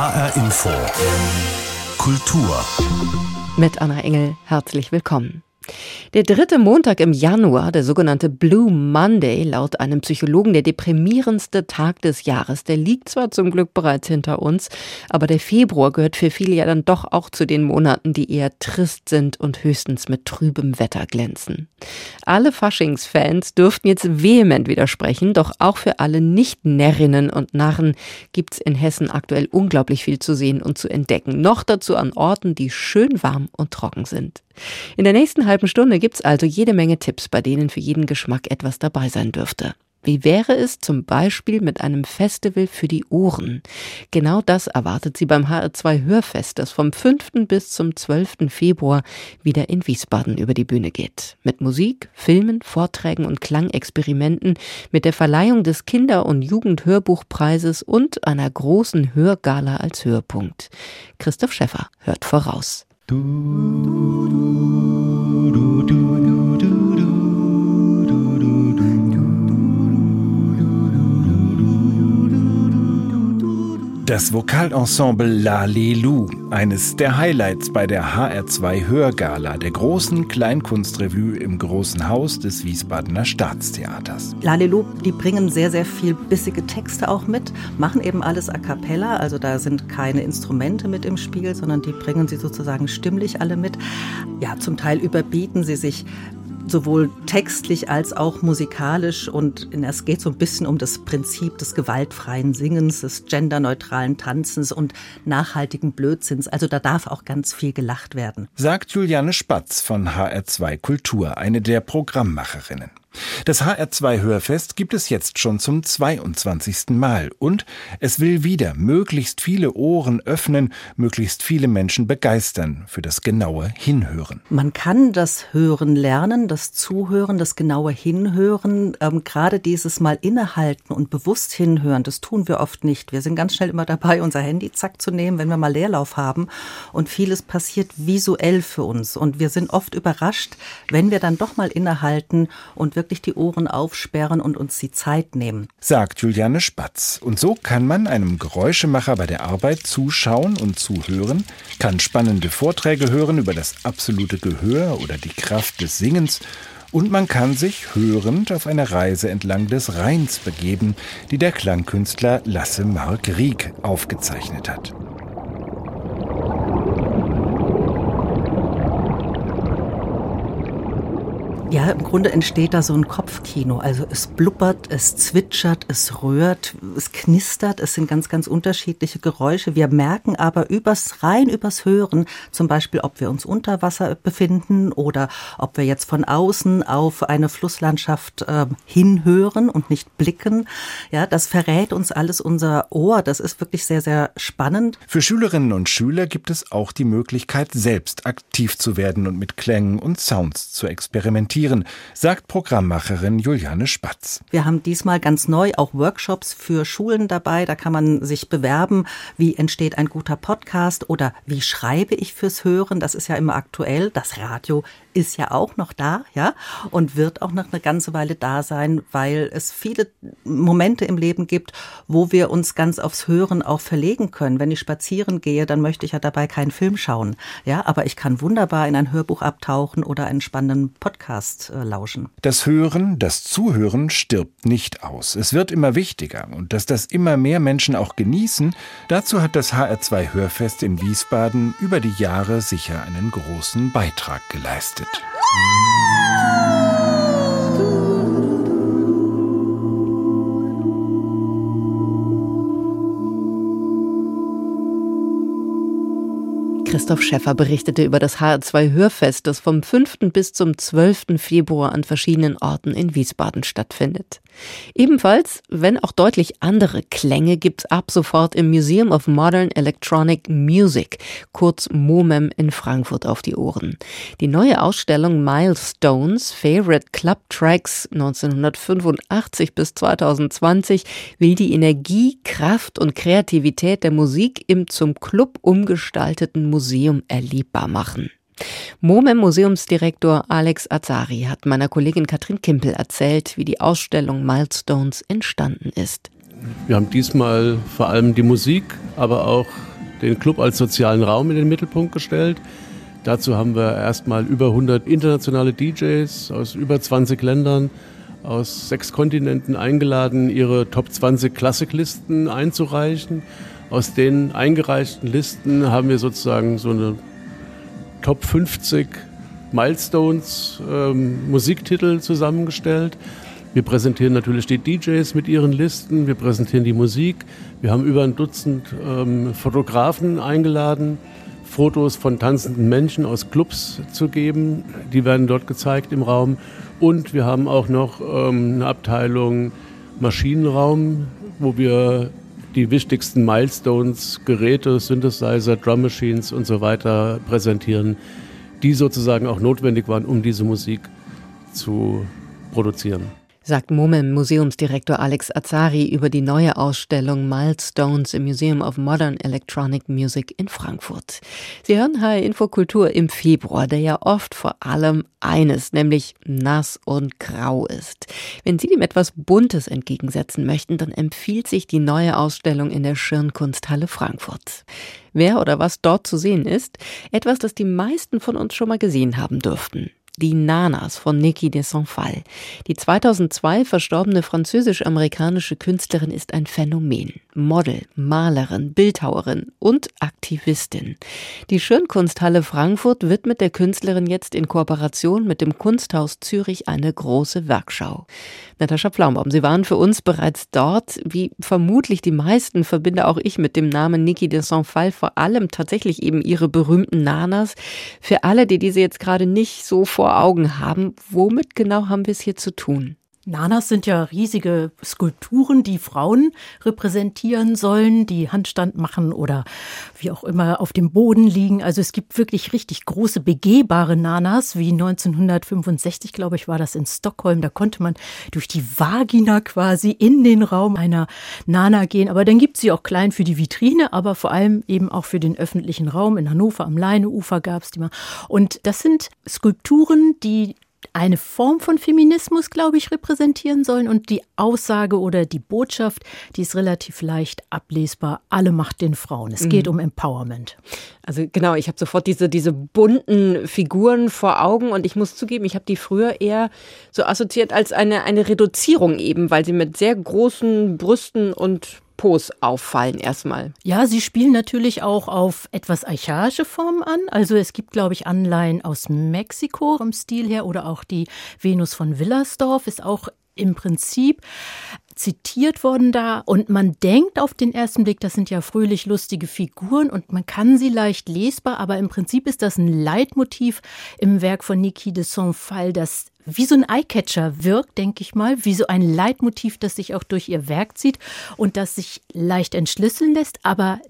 HR Info. Kultur. Mit Anna Engel herzlich willkommen. Der dritte Montag im Januar, der sogenannte Blue Monday, laut einem Psychologen der deprimierendste Tag des Jahres, der liegt zwar zum Glück bereits hinter uns, aber der Februar gehört für viele ja dann doch auch zu den Monaten, die eher trist sind und höchstens mit trübem Wetter glänzen. Alle Faschingsfans dürften jetzt vehement widersprechen, doch auch für alle Nicht-Närrinnen und Narren gibt's in Hessen aktuell unglaublich viel zu sehen und zu entdecken. Noch dazu an Orten, die schön warm und trocken sind. In der nächsten halben Stunde gibt's also jede Menge Tipps, bei denen für jeden Geschmack etwas dabei sein dürfte. Wie wäre es zum Beispiel mit einem Festival für die Ohren? Genau das erwartet sie beim HR2 Hörfest, das vom 5. bis zum 12. Februar wieder in Wiesbaden über die Bühne geht. Mit Musik, Filmen, Vorträgen und Klangexperimenten, mit der Verleihung des Kinder- und Jugendhörbuchpreises und einer großen Hörgala als Höhepunkt. Christoph Schäffer hört voraus. tu, tu. Das Vokalensemble La Lelou, eines der Highlights bei der HR2 Hörgala, der großen Kleinkunstrevue im Großen Haus des Wiesbadener Staatstheaters. La Lelou, die bringen sehr, sehr viel bissige Texte auch mit, machen eben alles a cappella, also da sind keine Instrumente mit im Spiel, sondern die bringen sie sozusagen stimmlich alle mit. Ja, zum Teil überbieten sie sich sowohl textlich als auch musikalisch. Und es geht so ein bisschen um das Prinzip des gewaltfreien Singens, des genderneutralen Tanzens und nachhaltigen Blödsinns. Also da darf auch ganz viel gelacht werden. Sagt Juliane Spatz von HR2 Kultur, eine der Programmmacherinnen. Das HR2 Hörfest gibt es jetzt schon zum 22. Mal und es will wieder möglichst viele Ohren öffnen, möglichst viele Menschen begeistern für das genaue Hinhören. Man kann das Hören lernen, das Zuhören, das genaue Hinhören, ähm, gerade dieses Mal innehalten und bewusst hinhören, das tun wir oft nicht. Wir sind ganz schnell immer dabei, unser Handy zack zu nehmen, wenn wir mal Leerlauf haben und vieles passiert visuell für uns und wir sind oft überrascht, wenn wir dann doch mal innehalten und wirklich die Ohren aufsperren und uns die Zeit nehmen. Sagt Juliane Spatz. Und so kann man einem Geräuschemacher bei der Arbeit zuschauen und zuhören, kann spannende Vorträge hören über das absolute Gehör oder die Kraft des Singens und man kann sich hörend auf eine Reise entlang des Rheins begeben, die der Klangkünstler Lasse Mark Rieck aufgezeichnet hat. Ja, im Grunde entsteht da so ein Kopfkino. Also es blubbert, es zwitschert, es rührt, es knistert. Es sind ganz, ganz unterschiedliche Geräusche. Wir merken aber übers, rein übers Hören, zum Beispiel, ob wir uns unter Wasser befinden oder ob wir jetzt von außen auf eine Flusslandschaft äh, hinhören und nicht blicken. Ja, das verrät uns alles unser Ohr. Das ist wirklich sehr, sehr spannend. Für Schülerinnen und Schüler gibt es auch die Möglichkeit, selbst aktiv zu werden und mit Klängen und Sounds zu experimentieren präsentieren, sagt Programmmacherin Juliane Spatz. Wir haben diesmal ganz neu auch Workshops für Schulen dabei. Da kann man sich bewerben, wie entsteht ein guter Podcast oder wie schreibe ich fürs Hören. Das ist ja immer aktuell. Das Radio ist ja auch noch da, ja, und wird auch noch eine ganze Weile da sein, weil es viele Momente im Leben gibt, wo wir uns ganz aufs Hören auch verlegen können. Wenn ich spazieren gehe, dann möchte ich ja dabei keinen Film schauen, ja, aber ich kann wunderbar in ein Hörbuch abtauchen oder einen spannenden Podcast äh, lauschen. Das Hören, das Zuhören stirbt nicht aus. Es wird immer wichtiger und dass das immer mehr Menschen auch genießen, dazu hat das HR2 Hörfest in Wiesbaden über die Jahre sicher einen großen Beitrag geleistet Christoph Schäffer berichtete über das HR2 Hörfest, das vom 5. bis zum 12. Februar an verschiedenen Orten in Wiesbaden stattfindet. Ebenfalls, wenn auch deutlich andere Klänge, gibt's ab sofort im Museum of Modern Electronic Music, kurz MOMEM in Frankfurt auf die Ohren. Die neue Ausstellung Milestones Favorite Club Tracks 1985 bis 2020 will die Energie, Kraft und Kreativität der Musik im zum Club umgestalteten Museum erlebbar machen. MoMEM Museumsdirektor Alex Azari hat meiner Kollegin Katrin Kimpel erzählt, wie die Ausstellung Milestones entstanden ist. Wir haben diesmal vor allem die Musik, aber auch den Club als sozialen Raum in den Mittelpunkt gestellt. Dazu haben wir erstmal über 100 internationale DJs aus über 20 Ländern, aus sechs Kontinenten eingeladen, ihre Top 20 Klassiklisten einzureichen. Aus den eingereichten Listen haben wir sozusagen so eine Top 50 Milestones ähm, Musiktitel zusammengestellt. Wir präsentieren natürlich die DJs mit ihren Listen, wir präsentieren die Musik. Wir haben über ein Dutzend ähm, Fotografen eingeladen, Fotos von tanzenden Menschen aus Clubs zu geben. Die werden dort gezeigt im Raum. Und wir haben auch noch ähm, eine Abteilung Maschinenraum, wo wir die wichtigsten Milestones, Geräte, Synthesizer, Drum Machines und so weiter präsentieren, die sozusagen auch notwendig waren, um diese Musik zu produzieren sagt MoMEM-Museumsdirektor Alex Azari über die neue Ausstellung Milestones im Museum of Modern Electronic Music in Frankfurt. Sie hören HR Infokultur im Februar, der ja oft vor allem eines, nämlich nass und grau ist. Wenn Sie dem etwas Buntes entgegensetzen möchten, dann empfiehlt sich die neue Ausstellung in der Schirnkunsthalle Frankfurt. Wer oder was dort zu sehen ist, etwas, das die meisten von uns schon mal gesehen haben dürften. Die Nanas von Niki de Saint-Phal. Die 2002 verstorbene französisch-amerikanische Künstlerin ist ein Phänomen. Model, Malerin, Bildhauerin und Aktivistin. Die Schönkunsthalle Frankfurt widmet der Künstlerin jetzt in Kooperation mit dem Kunsthaus Zürich eine große Werkschau. Natascha Pflaumbaum, Sie waren für uns bereits dort. Wie vermutlich die meisten verbinde auch ich mit dem Namen Niki de Saint-Phal vor allem tatsächlich eben ihre berühmten Nanas. Für alle, die diese jetzt gerade nicht so vor Augen haben, womit genau haben wir es hier zu tun? Nanas sind ja riesige Skulpturen, die Frauen repräsentieren sollen, die Handstand machen oder wie auch immer auf dem Boden liegen. Also es gibt wirklich richtig große begehbare Nanas, wie 1965, glaube ich, war das in Stockholm. Da konnte man durch die Vagina quasi in den Raum einer Nana gehen. Aber dann gibt sie auch klein für die Vitrine, aber vor allem eben auch für den öffentlichen Raum. In Hannover am Leineufer gab es die mal. Und das sind Skulpturen, die eine Form von Feminismus, glaube ich, repräsentieren sollen und die Aussage oder die Botschaft, die ist relativ leicht ablesbar. Alle Macht den Frauen. Es mhm. geht um Empowerment. Also genau, ich habe sofort diese, diese bunten Figuren vor Augen und ich muss zugeben, ich habe die früher eher so assoziiert als eine, eine Reduzierung eben, weil sie mit sehr großen Brüsten und Pos auffallen erstmal. Ja, sie spielen natürlich auch auf etwas archaische Formen an. Also es gibt, glaube ich, Anleihen aus Mexiko vom Stil her oder auch die Venus von Willersdorf ist auch im Prinzip zitiert worden da und man denkt auf den ersten Blick, das sind ja fröhlich lustige Figuren und man kann sie leicht lesbar, aber im Prinzip ist das ein Leitmotiv im Werk von Niki de Saint-Phal, das wie so ein Eyecatcher wirkt, denke ich mal, wie so ein Leitmotiv, das sich auch durch ihr Werk zieht und das sich leicht entschlüsseln lässt, aber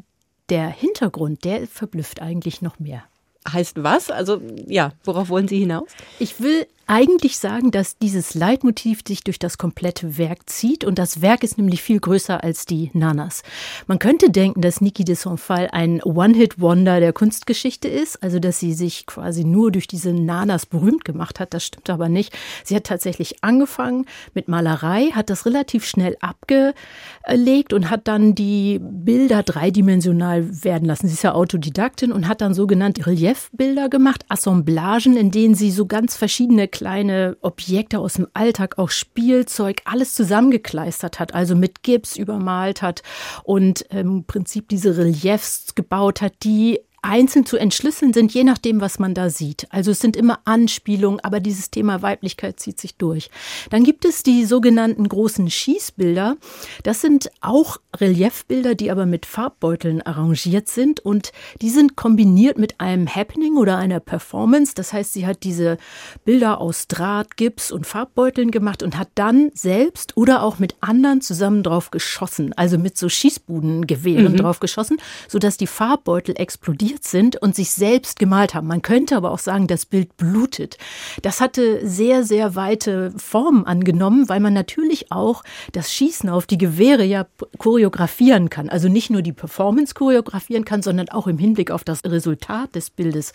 der Hintergrund, der verblüfft eigentlich noch mehr. Heißt was? Also ja, worauf wollen Sie hinaus? Ich will eigentlich sagen, dass dieses Leitmotiv sich durch das komplette Werk zieht und das Werk ist nämlich viel größer als die Nanas. Man könnte denken, dass Niki de Saint-Phal ein One-Hit-Wonder der Kunstgeschichte ist, also dass sie sich quasi nur durch diese Nanas berühmt gemacht hat. Das stimmt aber nicht. Sie hat tatsächlich angefangen mit Malerei, hat das relativ schnell abgelegt und hat dann die Bilder dreidimensional werden lassen. Sie ist ja Autodidaktin und hat dann sogenannte Reliefbilder gemacht, Assemblagen, in denen sie so ganz verschiedene kleine Objekte aus dem Alltag, auch Spielzeug, alles zusammengekleistert hat, also mit Gips übermalt hat und im Prinzip diese Reliefs gebaut hat, die einzeln zu entschlüsseln sind, je nachdem, was man da sieht. Also es sind immer Anspielungen, aber dieses Thema Weiblichkeit zieht sich durch. Dann gibt es die sogenannten großen Schießbilder. Das sind auch Reliefbilder, die aber mit Farbbeuteln arrangiert sind und die sind kombiniert mit einem Happening oder einer Performance. Das heißt, sie hat diese Bilder aus Draht, Gips und Farbbeuteln gemacht und hat dann selbst oder auch mit anderen zusammen drauf geschossen, also mit so Schießbudengewehren mhm. drauf geschossen, sodass die Farbbeutel explodieren explodiert sind und sich selbst gemalt haben. Man könnte aber auch sagen, das Bild blutet. Das hatte sehr, sehr weite Formen angenommen, weil man natürlich auch das Schießen auf die Gewehre ja choreografieren kann. Also nicht nur die Performance choreografieren kann, sondern auch im Hinblick auf das Resultat des Bildes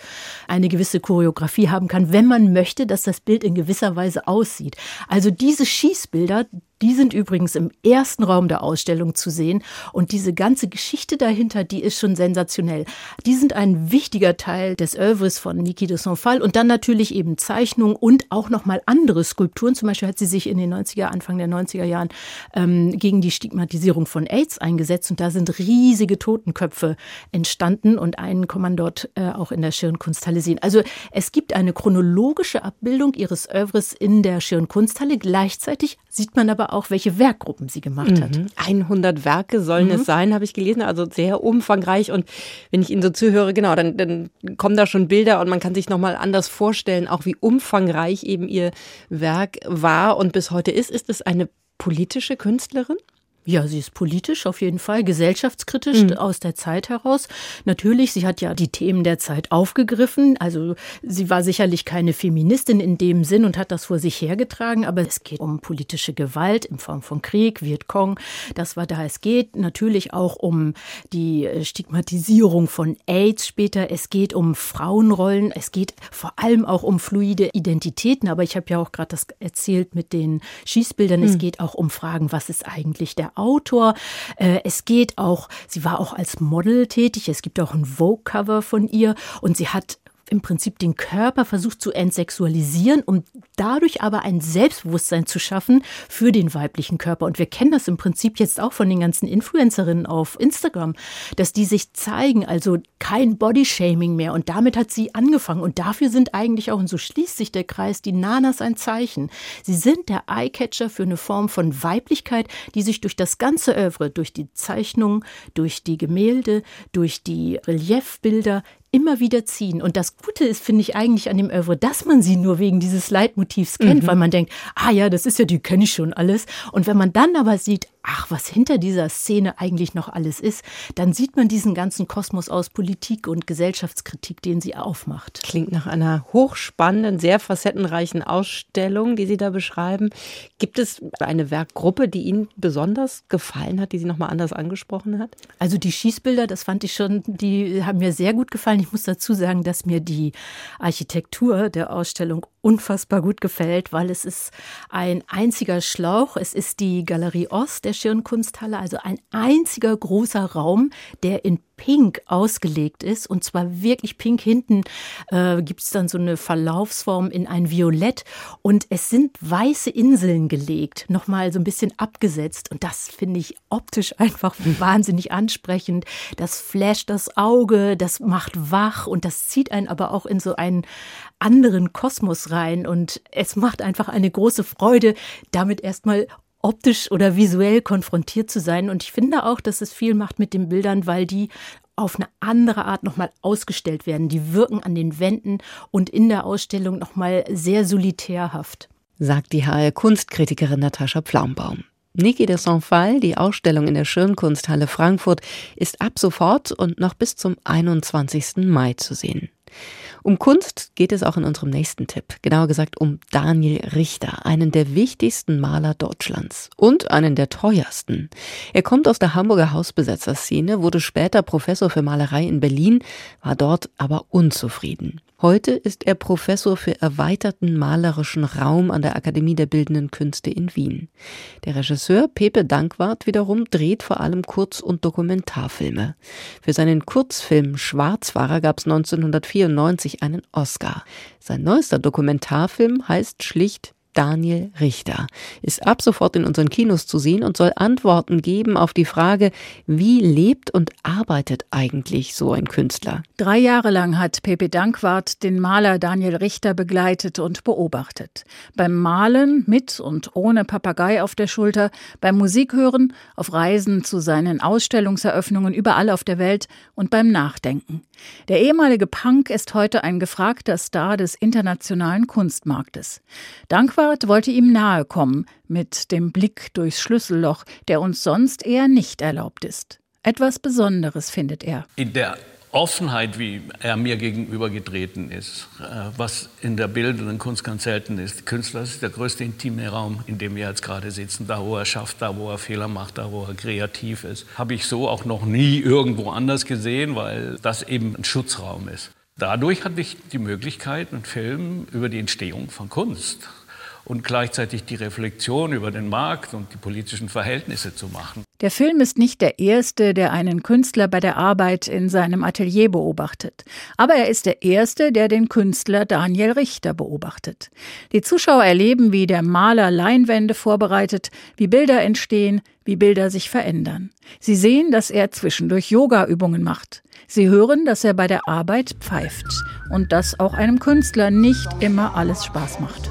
eine gewisse Choreografie haben kann, wenn man möchte, dass das Bild in gewisser Weise aussieht. Also diese Schießbilder, Die sind übrigens im ersten Raum der Ausstellung zu sehen. Und diese ganze Geschichte dahinter, die ist schon sensationell. Die sind ein wichtiger Teil des Oeuvres von Niki de Saint-Phal. Und dann natürlich eben Zeichnungen und auch nochmal andere Skulpturen. Zum Beispiel hat sie sich in den 90er, Anfang der 90er Jahren ähm, gegen die Stigmatisierung von AIDS eingesetzt. Und da sind riesige Totenköpfe entstanden. Und einen kann man dort äh, auch in der Schirnkunsthalle sehen. Also es gibt eine chronologische Abbildung ihres Oeuvres in der Schirnkunsthalle. Gleichzeitig sieht man aber aber auch, welche Werkgruppen sie gemacht mhm. hat. 100 Werke sollen mhm. es sein, habe ich gelesen, also sehr umfangreich. Und wenn ich Ihnen so zuhöre, genau, dann, dann kommen da schon Bilder und man kann sich nochmal anders vorstellen, auch wie umfangreich eben Ihr Werk war und bis heute ist. Ist es eine politische Künstlerin? Ja, sie ist politisch auf jeden Fall, gesellschaftskritisch mhm. aus der Zeit heraus. Natürlich, sie hat ja die Themen der Zeit aufgegriffen. Also sie war sicherlich keine Feministin in dem Sinn und hat das vor sich hergetragen, aber es geht um politische Gewalt in Form von Krieg, Vietcong. Das war da. Es geht natürlich auch um die Stigmatisierung von AIDS später. Es geht um Frauenrollen. Es geht vor allem auch um fluide Identitäten. Aber ich habe ja auch gerade das erzählt mit den Schießbildern. Mhm. Es geht auch um Fragen, was ist eigentlich der Autor. Äh, es geht auch, sie war auch als Model tätig. Es gibt auch ein Vogue-Cover von ihr und sie hat im Prinzip den Körper versucht zu entsexualisieren, um dadurch aber ein Selbstbewusstsein zu schaffen für den weiblichen Körper. Und wir kennen das im Prinzip jetzt auch von den ganzen Influencerinnen auf Instagram, dass die sich zeigen, also kein Bodyshaming mehr. Und damit hat sie angefangen. Und dafür sind eigentlich auch, und so schließt sich der Kreis, die Nanas ein Zeichen. Sie sind der Eyecatcher für eine Form von Weiblichkeit, die sich durch das ganze Övre, durch die Zeichnungen, durch die Gemälde, durch die Reliefbilder immer wieder ziehen. Und das Gute ist, finde ich eigentlich an dem Oeuvre, dass man sie nur wegen dieses Leitmotivs kennt, mhm. weil man denkt, ah ja, das ist ja, die kenne ich schon alles. Und wenn man dann aber sieht, ach, was hinter dieser Szene eigentlich noch alles ist, dann sieht man diesen ganzen Kosmos aus Politik und Gesellschaftskritik, den sie aufmacht. Klingt nach einer hochspannenden, sehr facettenreichen Ausstellung, die Sie da beschreiben. Gibt es eine Werkgruppe, die Ihnen besonders gefallen hat, die Sie nochmal anders angesprochen hat? Also die Schießbilder, das fand ich schon, die haben mir sehr gut gefallen. Ich muss dazu sagen, dass mir die Architektur der Ausstellung unfassbar gut gefällt, weil es ist ein einziger Schlauch. Es ist die Galerie Ost der Schirnkunsthalle, also ein einziger großer Raum, der in pink ausgelegt ist und zwar wirklich pink. Hinten äh, gibt es dann so eine Verlaufsform in ein Violett und es sind weiße Inseln gelegt, nochmal so ein bisschen abgesetzt und das finde ich optisch einfach wahnsinnig ansprechend. Das flasht das Auge, das macht wach und das zieht einen aber auch in so einen anderen Kosmos rein und es macht einfach eine große Freude, damit erstmal optisch oder visuell konfrontiert zu sein. Und ich finde auch, dass es viel macht mit den Bildern, weil die auf eine andere Art nochmal ausgestellt werden. Die wirken an den Wänden und in der Ausstellung nochmal sehr solitärhaft. Sagt die HR Kunstkritikerin Natascha Pflaumbaum. Niki de Saint-Phal, die Ausstellung in der Schirnkunsthalle Frankfurt, ist ab sofort und noch bis zum 21. Mai zu sehen. Um Kunst geht es auch in unserem nächsten Tipp, genauer gesagt um Daniel Richter, einen der wichtigsten Maler Deutschlands und einen der teuersten. Er kommt aus der Hamburger Hausbesetzerszene, wurde später Professor für Malerei in Berlin, war dort aber unzufrieden. Heute ist er Professor für erweiterten malerischen Raum an der Akademie der Bildenden Künste in Wien. Der Regisseur Pepe Dankwart wiederum dreht vor allem Kurz- und Dokumentarfilme. Für seinen Kurzfilm Schwarzfahrer gab es 1994 einen Oscar. Sein neuester Dokumentarfilm heißt schlicht Daniel Richter, ist ab sofort in unseren Kinos zu sehen und soll Antworten geben auf die Frage, wie lebt und arbeitet eigentlich so ein Künstler? Drei Jahre lang hat Pepe Dankwart den Maler Daniel Richter begleitet und beobachtet. Beim Malen mit und ohne Papagei auf der Schulter, beim Musikhören, auf Reisen zu seinen Ausstellungseröffnungen überall auf der Welt und beim Nachdenken. Der ehemalige Punk ist heute ein gefragter Star des internationalen Kunstmarktes. Dankwart wollte ihm nahe kommen, mit dem Blick durchs Schlüsselloch, der uns sonst eher nicht erlaubt ist. Etwas Besonderes findet er. In der Offenheit, wie er mir gegenüber getreten ist, äh, was in der bildenden Kunst ganz selten ist. Künstler ist der größte intime Raum, in dem wir jetzt gerade sitzen, da wo er schafft, da wo er Fehler macht, da wo er kreativ ist. Habe ich so auch noch nie irgendwo anders gesehen, weil das eben ein Schutzraum ist. Dadurch hatte ich die Möglichkeit, einen Film über die Entstehung von Kunst und gleichzeitig die Reflexion über den Markt und die politischen Verhältnisse zu machen. Der Film ist nicht der erste, der einen Künstler bei der Arbeit in seinem Atelier beobachtet. Aber er ist der erste, der den Künstler Daniel Richter beobachtet. Die Zuschauer erleben, wie der Maler Leinwände vorbereitet, wie Bilder entstehen, wie Bilder sich verändern. Sie sehen, dass er zwischendurch Yoga-Übungen macht. Sie hören, dass er bei der Arbeit pfeift und dass auch einem Künstler nicht immer alles Spaß macht.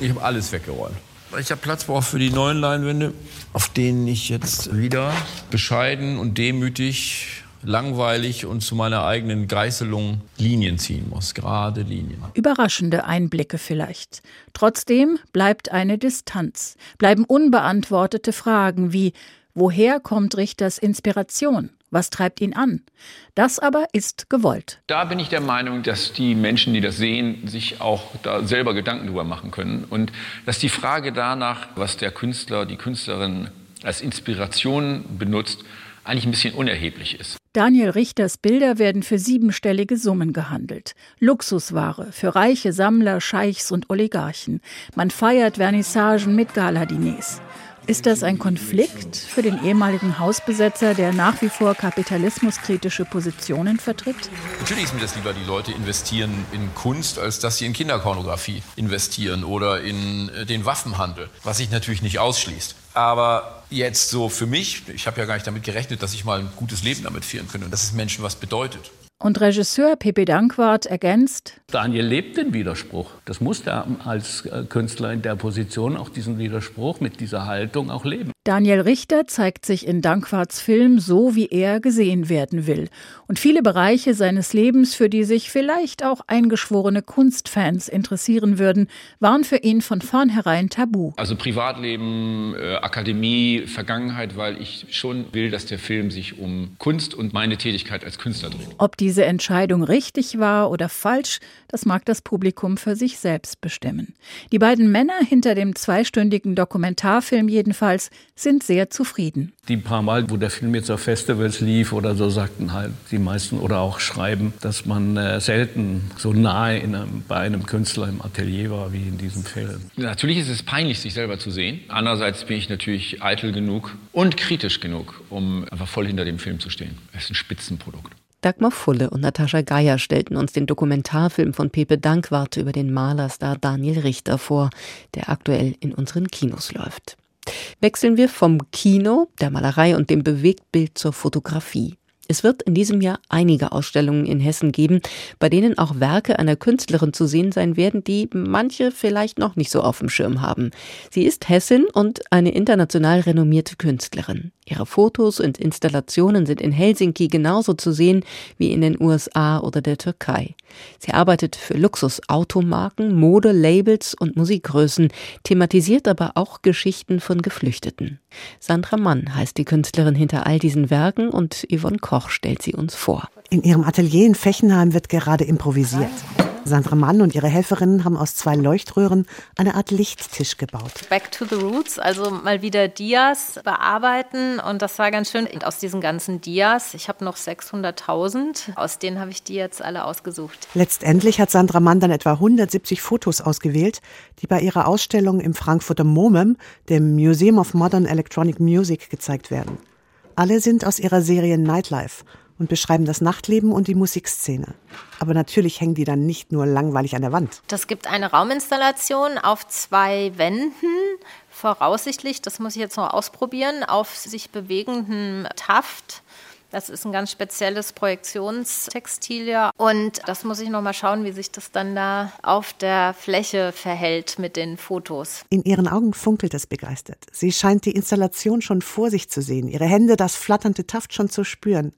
Ich habe alles weggeräumt. Ich habe Platz brauche für die neuen Leinwände, auf denen ich jetzt wieder bescheiden und demütig langweilig und zu meiner eigenen Geißelung Linien ziehen muss, gerade Linien. Überraschende Einblicke vielleicht. Trotzdem bleibt eine Distanz, bleiben unbeantwortete Fragen wie woher kommt Richters Inspiration? Was treibt ihn an? Das aber ist gewollt. Da bin ich der Meinung, dass die Menschen, die das sehen, sich auch da selber Gedanken drüber machen können. Und dass die Frage danach, was der Künstler, die Künstlerin als Inspiration benutzt, eigentlich ein bisschen unerheblich ist. Daniel Richters Bilder werden für siebenstellige Summen gehandelt. Luxusware für reiche Sammler, Scheichs und Oligarchen. Man feiert Vernissagen mit Galadiners. Ist das ein Konflikt für den ehemaligen Hausbesetzer, der nach wie vor kapitalismuskritische Positionen vertritt? Natürlich ist mir das lieber, die Leute investieren in Kunst, als dass sie in Kinderpornografie investieren oder in äh, den Waffenhandel, was sich natürlich nicht ausschließt. Aber jetzt so für mich, ich habe ja gar nicht damit gerechnet, dass ich mal ein gutes Leben damit führen könnte und dass es Menschen was bedeutet. Und Regisseur Pepe Dankwart ergänzt: Daniel lebt den Widerspruch. Das muss er als äh, Künstler in der Position auch diesen Widerspruch mit dieser Haltung auch leben. Daniel Richter zeigt sich in Dankwarts Film so, wie er gesehen werden will. Und viele Bereiche seines Lebens, für die sich vielleicht auch eingeschworene Kunstfans interessieren würden, waren für ihn von vornherein tabu. Also Privatleben, äh, Akademie, Vergangenheit, weil ich schon will, dass der Film sich um Kunst und meine Tätigkeit als Künstler dreht. Ob diese Entscheidung richtig war oder falsch, das mag das Publikum für sich selbst bestimmen. Die beiden Männer hinter dem zweistündigen Dokumentarfilm jedenfalls sind sehr zufrieden. Die paar Mal, wo der Film jetzt auf Festivals lief oder so, sagten halt die meisten oder auch schreiben, dass man äh, selten so nahe einem, bei einem Künstler im Atelier war wie in diesem Film. Natürlich ist es peinlich, sich selber zu sehen. Andererseits bin ich natürlich eitel genug und kritisch genug, um einfach voll hinter dem Film zu stehen. Es ist ein Spitzenprodukt. Dagmar Fulle und Natascha Geier stellten uns den Dokumentarfilm von Pepe Dankwart über den Malerstar Daniel Richter vor, der aktuell in unseren Kinos läuft. Wechseln wir vom Kino, der Malerei und dem Bewegtbild zur Fotografie. Es wird in diesem Jahr einige Ausstellungen in Hessen geben, bei denen auch Werke einer Künstlerin zu sehen sein werden, die manche vielleicht noch nicht so auf dem Schirm haben. Sie ist Hessin und eine international renommierte Künstlerin. Ihre Fotos und Installationen sind in Helsinki genauso zu sehen wie in den USA oder der Türkei. Sie arbeitet für Luxusautomarken, Mode, Labels und Musikgrößen, thematisiert aber auch Geschichten von Geflüchteten. Sandra Mann heißt die Künstlerin hinter all diesen Werken und Yvonne Koch stellt sie uns vor. In ihrem Atelier in Fechenheim wird gerade improvisiert. Sandra Mann und ihre Helferinnen haben aus zwei Leuchtröhren eine Art Lichttisch gebaut. Back to the Roots, also mal wieder Dias bearbeiten und das war ganz schön. Und aus diesen ganzen Dias, ich habe noch 600.000, aus denen habe ich die jetzt alle ausgesucht. Letztendlich hat Sandra Mann dann etwa 170 Fotos ausgewählt, die bei ihrer Ausstellung im Frankfurter MoMEM, dem Museum of Modern Electronic Music, gezeigt werden. Alle sind aus ihrer Serie Nightlife und beschreiben das Nachtleben und die Musikszene. Aber natürlich hängen die dann nicht nur langweilig an der Wand. Das gibt eine Rauminstallation auf zwei Wänden, voraussichtlich, das muss ich jetzt noch ausprobieren, auf sich bewegendem Taft. Das ist ein ganz spezielles Projektionstextil, ja. Und das muss ich noch mal schauen, wie sich das dann da auf der Fläche verhält mit den Fotos. In ihren Augen funkelt es begeistert. Sie scheint die Installation schon vor sich zu sehen, ihre Hände das flatternde Taft schon zu spüren.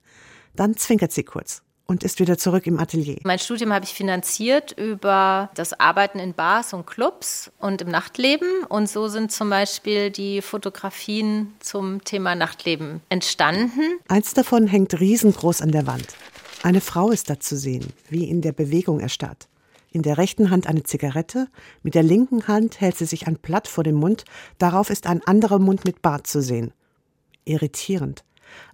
Dann zwinkert sie kurz und ist wieder zurück im Atelier. Mein Studium habe ich finanziert über das Arbeiten in Bars und Clubs und im Nachtleben. Und so sind zum Beispiel die Fotografien zum Thema Nachtleben entstanden. Eins davon hängt riesengroß an der Wand. Eine Frau ist da zu sehen, wie in der Bewegung erstarrt. In der rechten Hand eine Zigarette, mit der linken Hand hält sie sich ein Blatt vor den Mund, darauf ist ein anderer Mund mit Bart zu sehen. Irritierend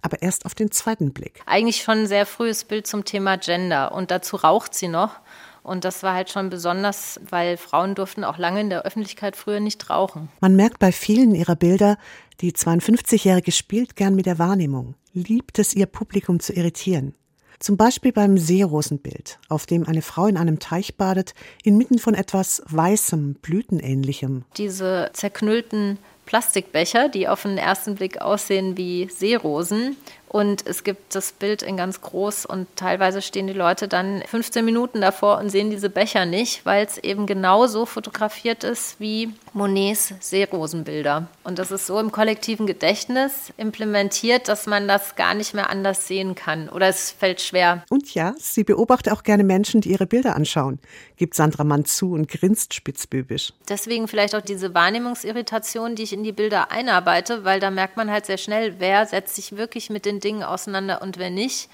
aber erst auf den zweiten Blick. Eigentlich schon ein sehr frühes Bild zum Thema Gender und dazu raucht sie noch. Und das war halt schon besonders, weil Frauen durften auch lange in der Öffentlichkeit früher nicht rauchen. Man merkt bei vielen ihrer Bilder, die 52-Jährige spielt gern mit der Wahrnehmung, liebt es, ihr Publikum zu irritieren. Zum Beispiel beim Seerosenbild, auf dem eine Frau in einem Teich badet, inmitten von etwas Weißem, Blütenähnlichem. Diese zerknüllten Plastikbecher, die auf den ersten Blick aussehen wie Seerosen, und es gibt das Bild in ganz groß und teilweise stehen die Leute dann 15 Minuten davor und sehen diese Becher nicht, weil es eben genau so fotografiert ist wie Monets Seerosenbilder. Und das ist so im kollektiven Gedächtnis implementiert, dass man das gar nicht mehr anders sehen kann oder es fällt schwer. Und ja, sie beobachtet auch gerne Menschen, die ihre Bilder anschauen, gibt Sandra Mann zu und grinst spitzbübisch. Deswegen vielleicht auch diese Wahrnehmungsirritation, die ich in die Bilder einarbeite, weil da merkt man halt sehr schnell, wer setzt sich wirklich mit den den Dingen auseinander und wer nicht.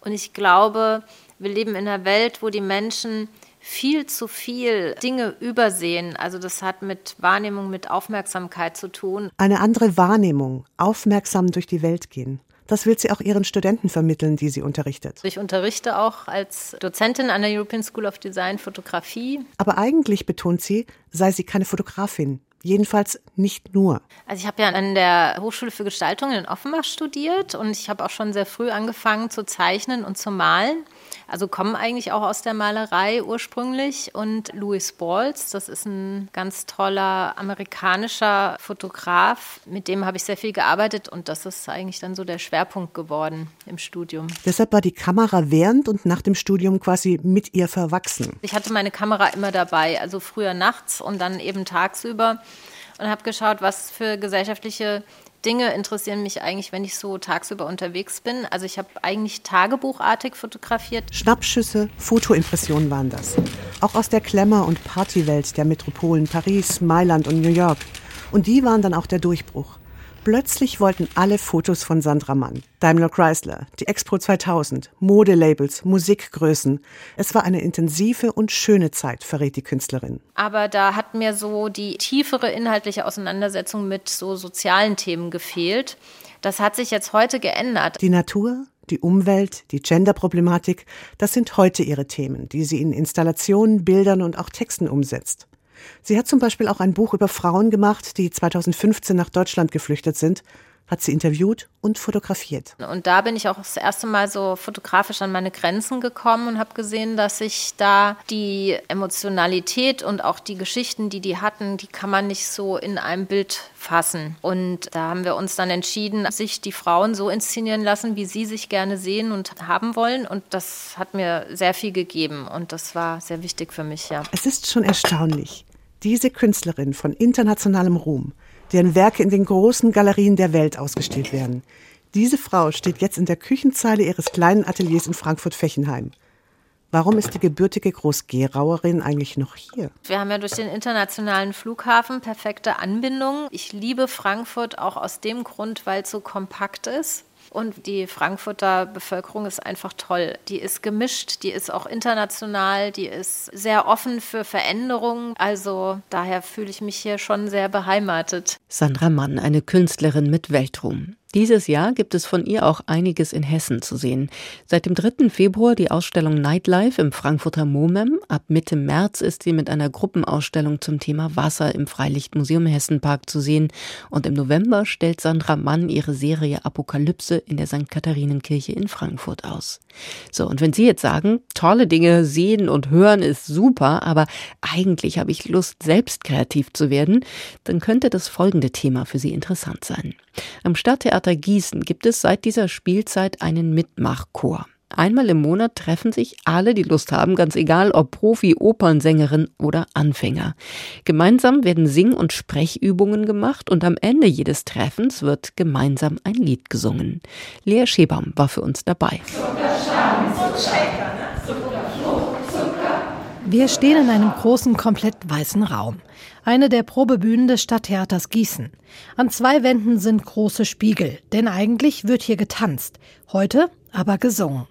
Und ich glaube, wir leben in einer Welt, wo die Menschen viel zu viel Dinge übersehen. Also das hat mit Wahrnehmung, mit Aufmerksamkeit zu tun. Eine andere Wahrnehmung, aufmerksam durch die Welt gehen. Das will sie auch ihren Studenten vermitteln, die sie unterrichtet. Ich unterrichte auch als Dozentin an der European School of Design Fotografie. Aber eigentlich betont sie, sei sie keine Fotografin. Jedenfalls nicht nur. Also ich habe ja an der Hochschule für Gestaltung in Offenbach studiert und ich habe auch schon sehr früh angefangen zu zeichnen und zu malen. Also kommen eigentlich auch aus der Malerei ursprünglich. Und Louis Balls, das ist ein ganz toller amerikanischer Fotograf, mit dem habe ich sehr viel gearbeitet und das ist eigentlich dann so der Schwerpunkt geworden im Studium. Deshalb war die Kamera während und nach dem Studium quasi mit ihr verwachsen. Ich hatte meine Kamera immer dabei, also früher nachts und dann eben tagsüber und habe geschaut, was für gesellschaftliche Dinge interessieren mich eigentlich, wenn ich so tagsüber unterwegs bin. Also ich habe eigentlich tagebuchartig fotografiert. Schnappschüsse, Fotoimpressionen waren das. Auch aus der Klemmer- und Partywelt der Metropolen Paris, Mailand und New York. Und die waren dann auch der Durchbruch. Plötzlich wollten alle Fotos von Sandra Mann. Daimler Chrysler, die Expo 2000, Modelabels, Musikgrößen. Es war eine intensive und schöne Zeit, verrät die Künstlerin. Aber da hat mir so die tiefere inhaltliche Auseinandersetzung mit so sozialen Themen gefehlt. Das hat sich jetzt heute geändert. Die Natur, die Umwelt, die Genderproblematik, das sind heute ihre Themen, die sie in Installationen, Bildern und auch Texten umsetzt. Sie hat zum Beispiel auch ein Buch über Frauen gemacht, die 2015 nach Deutschland geflüchtet sind, hat sie interviewt und fotografiert. Und da bin ich auch das erste Mal so fotografisch an meine Grenzen gekommen und habe gesehen, dass ich da die Emotionalität und auch die Geschichten, die die hatten, die kann man nicht so in einem Bild fassen. Und da haben wir uns dann entschieden, sich die Frauen so inszenieren lassen, wie sie sich gerne sehen und haben wollen. Und das hat mir sehr viel gegeben und das war sehr wichtig für mich, ja. Es ist schon erstaunlich. Diese Künstlerin von internationalem Ruhm deren Werke in den großen Galerien der Welt ausgestellt werden. Diese Frau steht jetzt in der Küchenzeile ihres kleinen Ateliers in Frankfurt-Fechenheim. Warum ist die gebürtige Groß-Gerauerin eigentlich noch hier? Wir haben ja durch den internationalen Flughafen perfekte Anbindungen. Ich liebe Frankfurt auch aus dem Grund, weil es so kompakt ist. Und die Frankfurter Bevölkerung ist einfach toll. Die ist gemischt, die ist auch international, die ist sehr offen für Veränderungen. Also daher fühle ich mich hier schon sehr beheimatet. Sandra Mann, eine Künstlerin mit Weltruhm. Dieses Jahr gibt es von ihr auch einiges in Hessen zu sehen. Seit dem 3. Februar die Ausstellung Nightlife im Frankfurter MoMEM. Ab Mitte März ist sie mit einer Gruppenausstellung zum Thema Wasser im Freilichtmuseum Hessenpark zu sehen. Und im November stellt Sandra Mann ihre Serie Apokalypse in der St. Katharinenkirche in Frankfurt aus. So, und wenn Sie jetzt sagen, tolle Dinge sehen und hören ist super, aber eigentlich habe ich Lust, selbst kreativ zu werden, dann könnte das folgende Thema für Sie interessant sein. Am Stadttheater Gießen gibt es seit dieser Spielzeit einen Mitmachchor. Einmal im Monat treffen sich alle, die Lust haben, ganz egal ob Profi, Opernsängerin oder Anfänger. Gemeinsam werden Sing- und Sprechübungen gemacht und am Ende jedes Treffens wird gemeinsam ein Lied gesungen. Lea Schebaum war für uns dabei. Wir stehen in einem großen, komplett weißen Raum eine der Probebühnen des Stadttheaters Gießen. An zwei Wänden sind große Spiegel, denn eigentlich wird hier getanzt, heute aber gesungen.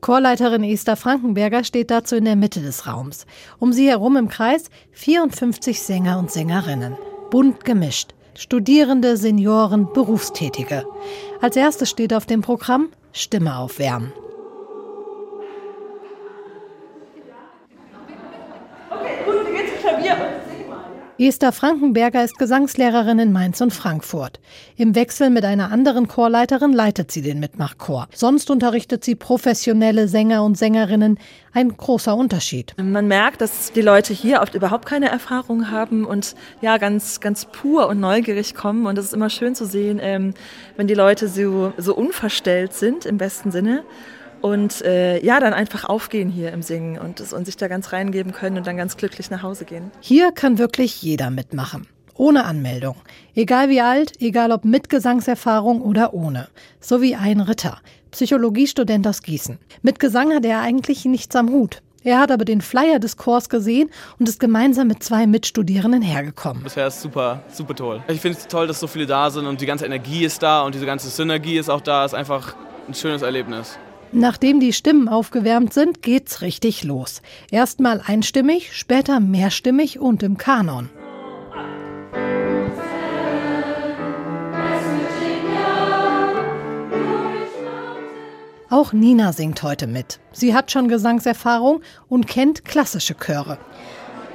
Chorleiterin Esther Frankenberger steht dazu in der Mitte des Raums. Um sie herum im Kreis 54 Sänger und Sängerinnen, bunt gemischt. Studierende, Senioren, Berufstätige. Als erstes steht auf dem Programm Stimme aufwärmen. Esther Frankenberger ist Gesangslehrerin in Mainz und Frankfurt. Im Wechsel mit einer anderen Chorleiterin leitet sie den Mitmachchor. Sonst unterrichtet sie professionelle Sänger und Sängerinnen. Ein großer Unterschied. Man merkt, dass die Leute hier oft überhaupt keine Erfahrung haben und ja ganz ganz pur und neugierig kommen. Und es ist immer schön zu sehen, ähm, wenn die Leute so so unverstellt sind im besten Sinne und äh, ja, dann einfach aufgehen hier im Singen und, und sich da ganz reingeben können und dann ganz glücklich nach Hause gehen. Hier kann wirklich jeder mitmachen. Ohne Anmeldung. Egal wie alt, egal ob mit Gesangserfahrung oder ohne. So wie ein Ritter, Psychologiestudent aus Gießen. Mit Gesang hat er eigentlich nichts am Hut. Er hat aber den Flyer des Chors gesehen und ist gemeinsam mit zwei Mitstudierenden hergekommen. Bisher ist super, super toll. Ich finde es toll, dass so viele da sind und die ganze Energie ist da und diese ganze Synergie ist auch da. Ist einfach ein schönes Erlebnis. Nachdem die Stimmen aufgewärmt sind, geht's richtig los. Erstmal einstimmig, später mehrstimmig und im Kanon. Auch Nina singt heute mit. Sie hat schon Gesangserfahrung und kennt klassische Chöre.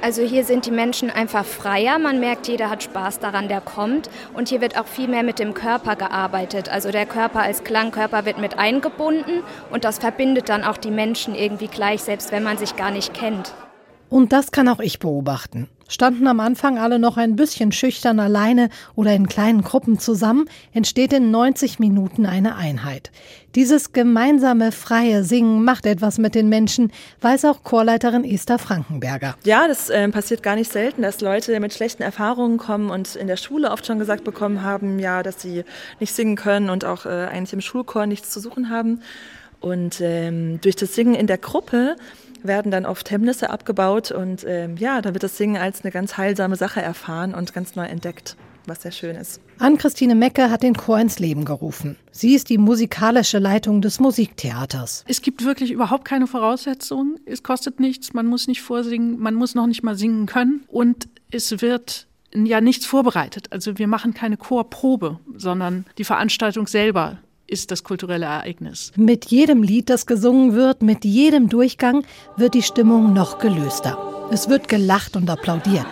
Also hier sind die Menschen einfach freier. Man merkt, jeder hat Spaß daran, der kommt. Und hier wird auch viel mehr mit dem Körper gearbeitet. Also der Körper als Klangkörper wird mit eingebunden und das verbindet dann auch die Menschen irgendwie gleich, selbst wenn man sich gar nicht kennt. Und das kann auch ich beobachten standen am Anfang alle noch ein bisschen schüchtern alleine oder in kleinen Gruppen zusammen, entsteht in 90 Minuten eine Einheit. Dieses gemeinsame freie Singen macht etwas mit den Menschen, weiß auch Chorleiterin Esther Frankenberger. Ja, das äh, passiert gar nicht selten, dass Leute mit schlechten Erfahrungen kommen und in der Schule oft schon gesagt bekommen haben, ja, dass sie nicht singen können und auch äh, eigentlich im Schulchor nichts zu suchen haben. Und ähm, durch das Singen in der Gruppe werden dann oft Hemmnisse abgebaut und ähm, ja, da wird das Singen als eine ganz heilsame Sache erfahren und ganz neu entdeckt, was sehr schön ist. Ann-Christine Mecke hat den Chor ins Leben gerufen. Sie ist die musikalische Leitung des Musiktheaters. Es gibt wirklich überhaupt keine Voraussetzungen. Es kostet nichts, man muss nicht vorsingen, man muss noch nicht mal singen können und es wird ja nichts vorbereitet. Also wir machen keine Chorprobe, sondern die Veranstaltung selber ist das kulturelle Ereignis. Mit jedem Lied, das gesungen wird, mit jedem Durchgang wird die Stimmung noch gelöster. Es wird gelacht und applaudiert.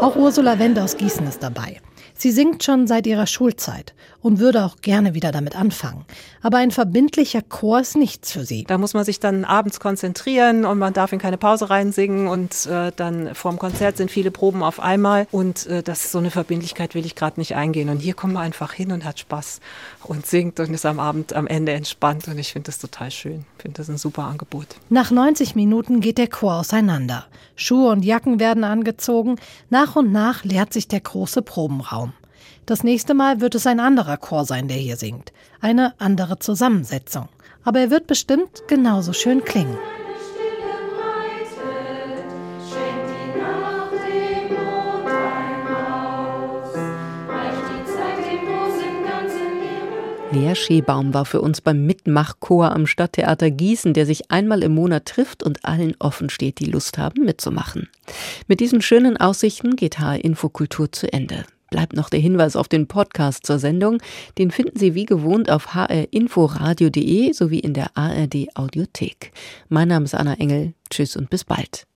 Auch Ursula Wende aus Gießen ist dabei. Sie singt schon seit ihrer Schulzeit und würde auch gerne wieder damit anfangen. Aber ein verbindlicher Chor ist nichts für sie. Da muss man sich dann abends konzentrieren und man darf in keine Pause reinsingen und äh, dann vorm Konzert sind viele Proben auf einmal und äh, das so eine Verbindlichkeit will ich gerade nicht eingehen. Und hier kommt man einfach hin und hat Spaß und singt und ist am Abend am Ende entspannt und ich finde das total schön. Ich finde das ein super Angebot. Nach 90 Minuten geht der Chor auseinander. Schuhe und Jacken werden angezogen. Nach und nach leert sich der große Probenraum. Das nächste Mal wird es ein anderer Chor sein, der hier singt. Eine andere Zusammensetzung. Aber er wird bestimmt genauso schön klingen. Lea Schebaum war für uns beim Mitmachchor am Stadttheater Gießen, der sich einmal im Monat trifft und allen offen steht, die Lust haben, mitzumachen. Mit diesen schönen Aussichten geht HR Infokultur zu Ende. Bleibt noch der Hinweis auf den Podcast zur Sendung. Den finden Sie wie gewohnt auf hrinforadio.de sowie in der ARD Audiothek. Mein Name ist Anna Engel. Tschüss und bis bald.